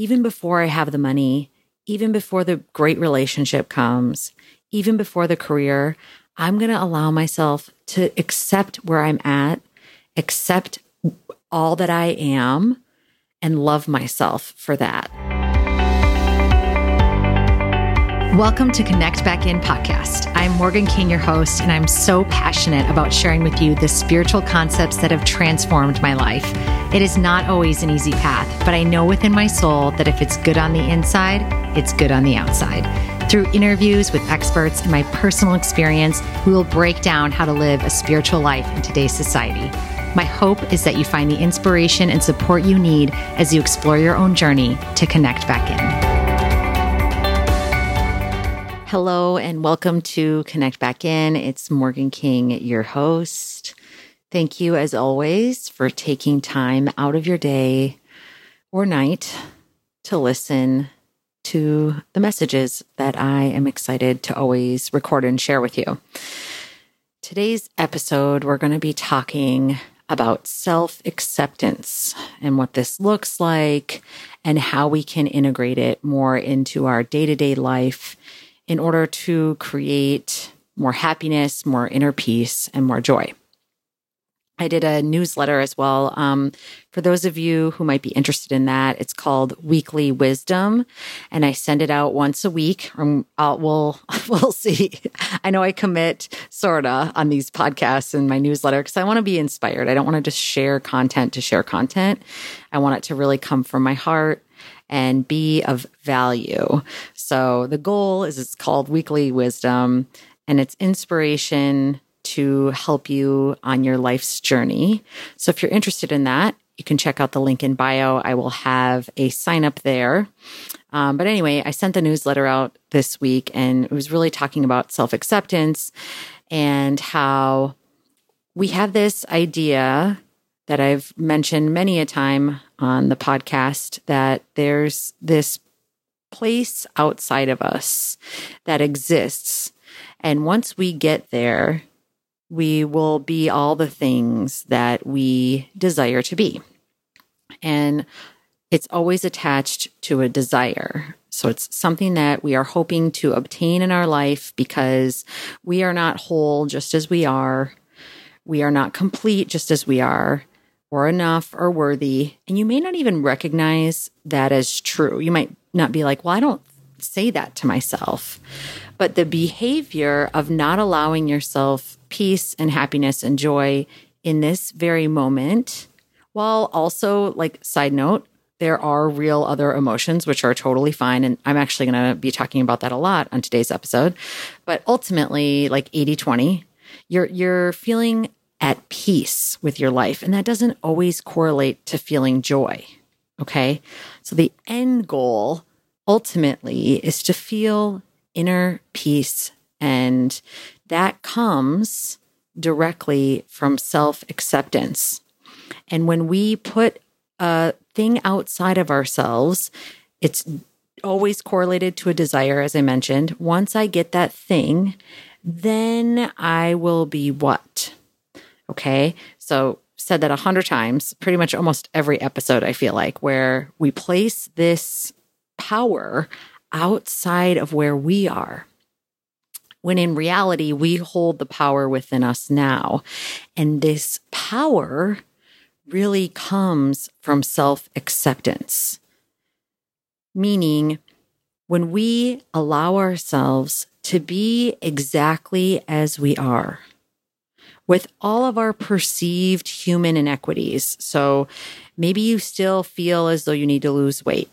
even before I have the money, even before the great relationship comes, even before the career, I'm going to allow myself to accept where I'm at, accept all that I am, and love myself for that. Welcome to Connect Back In podcast. I'm Morgan King, your host, and I'm so passionate about sharing with you the spiritual concepts that have transformed my life. It is not always an easy path, but I know within my soul that if it's good on the inside, it's good on the outside. Through interviews with experts and my personal experience, we will break down how to live a spiritual life in today's society. My hope is that you find the inspiration and support you need as you explore your own journey to connect back in. Hello and welcome to Connect Back In. It's Morgan King, your host. Thank you, as always, for taking time out of your day or night to listen to the messages that I am excited to always record and share with you. Today's episode, we're going to be talking about self acceptance and what this looks like and how we can integrate it more into our day to day life in order to create more happiness, more inner peace, and more joy. I did a newsletter as well. Um, for those of you who might be interested in that, it's called Weekly Wisdom, and I send it out once a week. Um, I'll, we'll we'll see. I know I commit sorta on these podcasts and my newsletter because I want to be inspired. I don't want to just share content to share content. I want it to really come from my heart and be of value. So the goal is it's called Weekly Wisdom and it's inspiration to help you on your life's journey. So if you're interested in that, you can check out the link in bio. I will have a sign up there. Um, but anyway, I sent the newsletter out this week and it was really talking about self acceptance and how we have this idea that I've mentioned many a time on the podcast that there's this place outside of us that exists. And once we get there, we will be all the things that we desire to be. And it's always attached to a desire. So it's something that we are hoping to obtain in our life because we are not whole just as we are. We are not complete just as we are or enough or worthy. And you may not even recognize that as true. You might not be like, well, I don't say that to myself. But the behavior of not allowing yourself peace and happiness and joy in this very moment, while also, like, side note, there are real other emotions which are totally fine. And I'm actually going to be talking about that a lot on today's episode. But ultimately, like 80 20, you're, you're feeling at peace with your life. And that doesn't always correlate to feeling joy. Okay. So the end goal ultimately is to feel inner peace. And that comes directly from self acceptance. And when we put a thing outside of ourselves, it's always correlated to a desire, as I mentioned. Once I get that thing, then I will be what? Okay. So said that a hundred times, pretty much almost every episode, I feel like, where we place this power outside of where we are. When in reality, we hold the power within us now. And this power really comes from self acceptance, meaning when we allow ourselves to be exactly as we are with all of our perceived human inequities. So maybe you still feel as though you need to lose weight,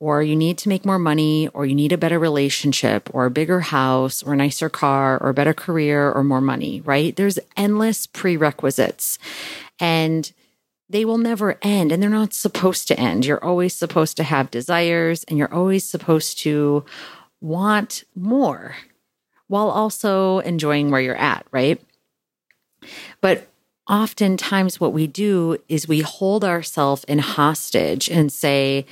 or you need to make more money, or you need a better relationship, or a bigger house, or a nicer car, or a better career, or more money, right? There's endless prerequisites. And they will never end and they're not supposed to end. You're always supposed to have desires and you're always supposed to want more while also enjoying where you're at, right? But oftentimes what we do is we hold ourselves in hostage and say,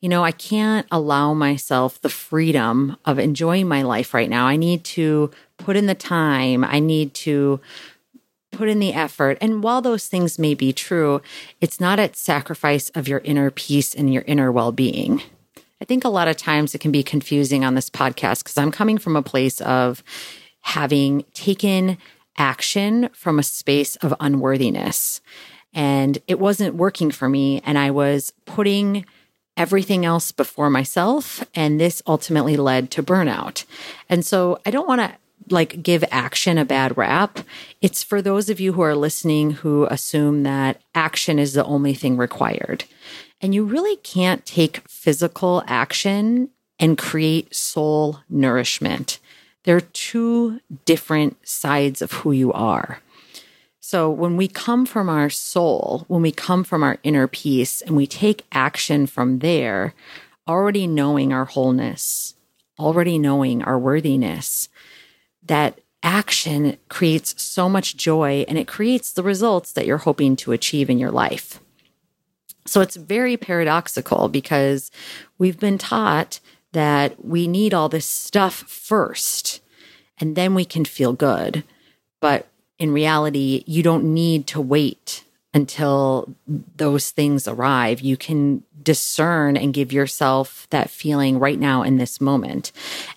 you know, I can't allow myself the freedom of enjoying my life right now. I need to put in the time. I need to put in the effort. And while those things may be true, it's not at sacrifice of your inner peace and your inner well being. I think a lot of times it can be confusing on this podcast because I'm coming from a place of having taken action from a space of unworthiness. And it wasn't working for me. And I was putting everything else before myself. And this ultimately led to burnout. And so I don't want to like give action a bad rap. It's for those of you who are listening who assume that action is the only thing required. And you really can't take physical action and create soul nourishment. They're two different sides of who you are. So when we come from our soul, when we come from our inner peace and we take action from there, already knowing our wholeness, already knowing our worthiness, that action creates so much joy and it creates the results that you're hoping to achieve in your life. So it's very paradoxical because we've been taught that we need all this stuff first and then we can feel good. But in reality, you don't need to wait until those things arrive. You can discern and give yourself that feeling right now in this moment.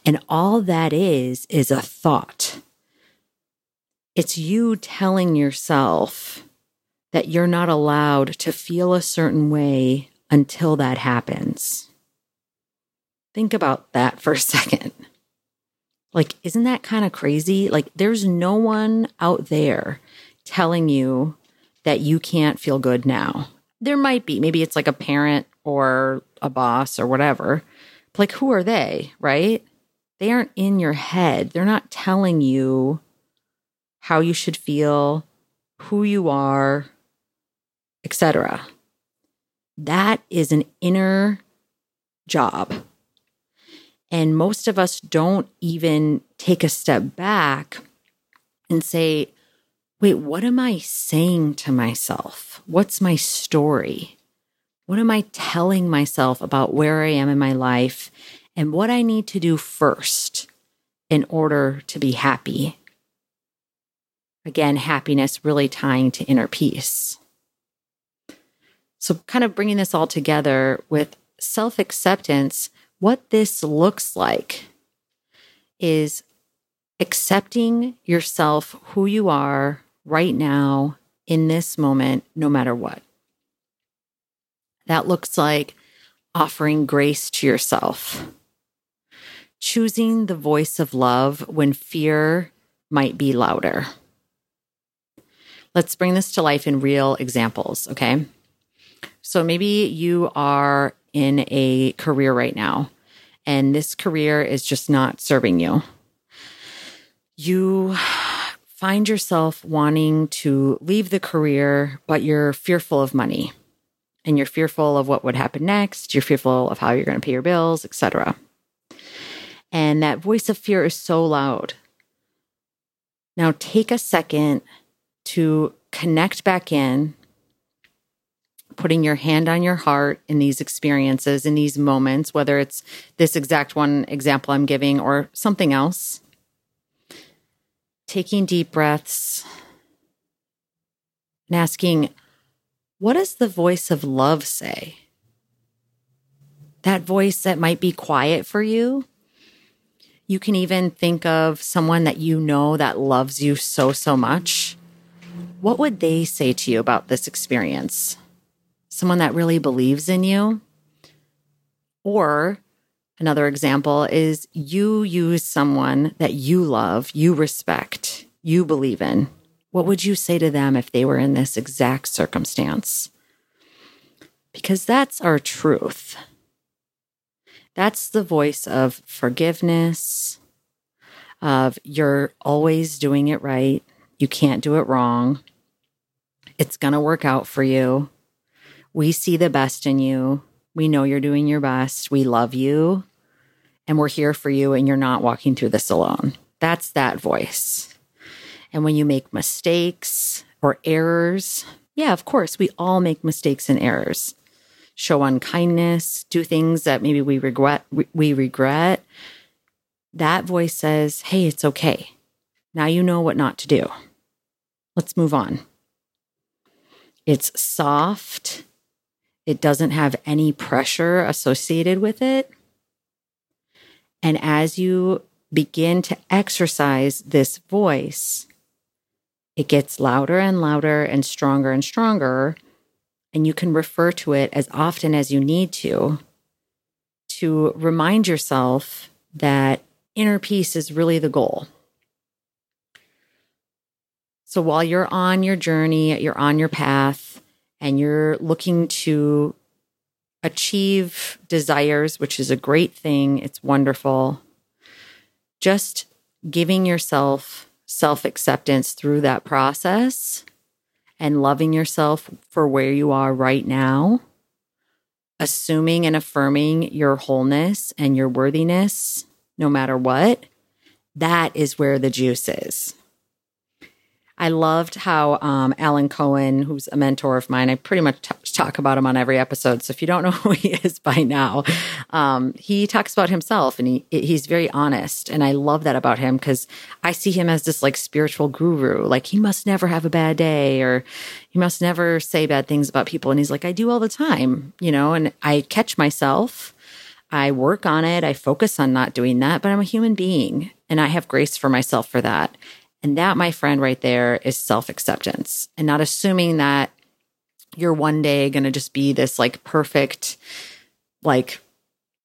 And all that is, is a thought. It's you telling yourself, that you're not allowed to feel a certain way until that happens. Think about that for a second. Like, isn't that kind of crazy? Like, there's no one out there telling you that you can't feel good now. There might be, maybe it's like a parent or a boss or whatever. But like, who are they, right? They aren't in your head. They're not telling you how you should feel, who you are, etc. That is an inner job. And most of us don't even take a step back and say, wait, what am I saying to myself? What's my story? What am I telling myself about where I am in my life and what I need to do first in order to be happy? Again, happiness really tying to inner peace. So, kind of bringing this all together with self acceptance, what this looks like is accepting yourself, who you are right now in this moment, no matter what. That looks like offering grace to yourself, choosing the voice of love when fear might be louder. Let's bring this to life in real examples, okay? So maybe you are in a career right now and this career is just not serving you. You find yourself wanting to leave the career, but you're fearful of money and you're fearful of what would happen next. You're fearful of how you're going to pay your bills, etc. And that voice of fear is so loud. Now take a second to connect back in putting your hand on your heart in these experiences, in these moments, whether it's this exact one example I'm giving or something else. Taking deep breaths and asking, what does the voice of love say? That voice that might be quiet for you. You can even think of someone that you know that loves you so, so much. What would they say to you about this experience? Someone that really believes in you. Or another example is you use someone that you love, you respect, you believe in. What would you say to them if they were in this exact circumstance? Because that's our truth. That's the voice of forgiveness, of you're always doing it right. You can't do it wrong. It's going to work out for you. We see the best in you. We know you're doing your best. We love you and we're here for you, and you're not walking through this alone. That's that voice. And when you make mistakes or errors, yeah, of course, we all make mistakes and errors. Show unkindness, do things that maybe we regret, we regret. That voice says, "Hey, it's okay. Now you know what not to do." Let's move on. It's soft. It doesn't have any pressure associated with it. And as you begin to exercise this voice, it gets louder and louder and stronger and stronger. And you can refer to it as often as you need to to remind yourself that inner peace is really the goal. So while you're on your journey, you're on your path, and you're looking to achieve desires, which is a great thing, it's wonderful. Just giving yourself self acceptance through that process and loving yourself for where you are right now, assuming and affirming your wholeness and your worthiness, no matter what, that is where the juice is. I loved how um, Alan Cohen, who's a mentor of mine, I pretty much t- talk about him on every episode. So if you don't know who he is by now, um, he talks about himself and he he's very honest, and I love that about him because I see him as this like spiritual guru. Like he must never have a bad day, or he must never say bad things about people. And he's like, I do all the time, you know. And I catch myself. I work on it. I focus on not doing that, but I'm a human being and I have grace for myself for that. And that, my friend, right there is self acceptance and not assuming that you're one day going to just be this like perfect, like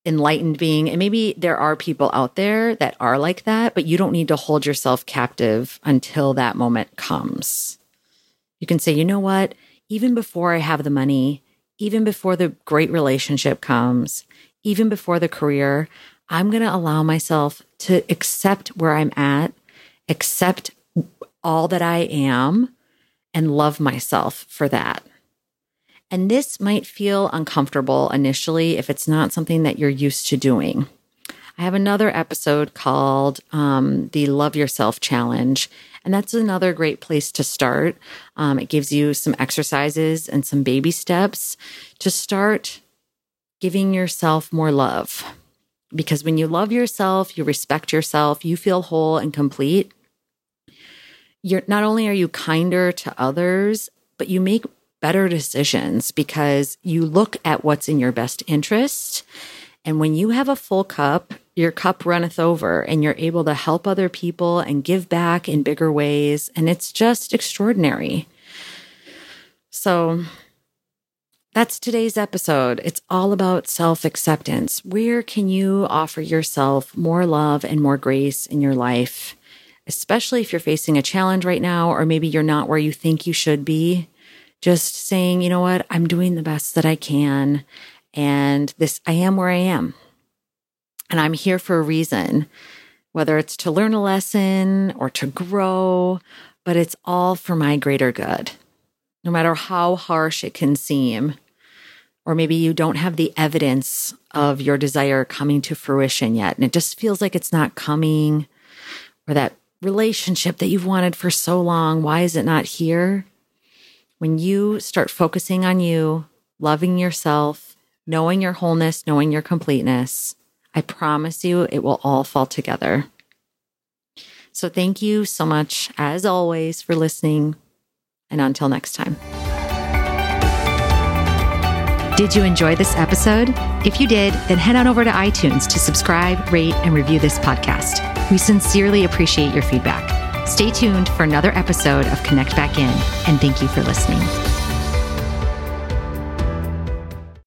enlightened being. And maybe there are people out there that are like that, but you don't need to hold yourself captive until that moment comes. You can say, you know what? Even before I have the money, even before the great relationship comes, even before the career, I'm going to allow myself to accept where I'm at accept all that I am and love myself for that. And this might feel uncomfortable initially if it's not something that you're used to doing. I have another episode called um, the Love Yourself Challenge, and that's another great place to start. Um, it gives you some exercises and some baby steps to start giving yourself more love. Because when you love yourself, you respect yourself, you feel whole and complete, you're not only are you kinder to others, but you make better decisions because you look at what's in your best interest. And when you have a full cup, your cup runneth over and you're able to help other people and give back in bigger ways. And it's just extraordinary. So that's today's episode. It's all about self acceptance. Where can you offer yourself more love and more grace in your life? Especially if you're facing a challenge right now, or maybe you're not where you think you should be, just saying, you know what, I'm doing the best that I can. And this, I am where I am. And I'm here for a reason, whether it's to learn a lesson or to grow, but it's all for my greater good. No matter how harsh it can seem, or maybe you don't have the evidence of your desire coming to fruition yet, and it just feels like it's not coming, or that relationship that you've wanted for so long, why is it not here? When you start focusing on you, loving yourself, knowing your wholeness, knowing your completeness, I promise you it will all fall together. So, thank you so much, as always, for listening. And until next time. Did you enjoy this episode? If you did, then head on over to iTunes to subscribe, rate, and review this podcast. We sincerely appreciate your feedback. Stay tuned for another episode of Connect Back In, and thank you for listening.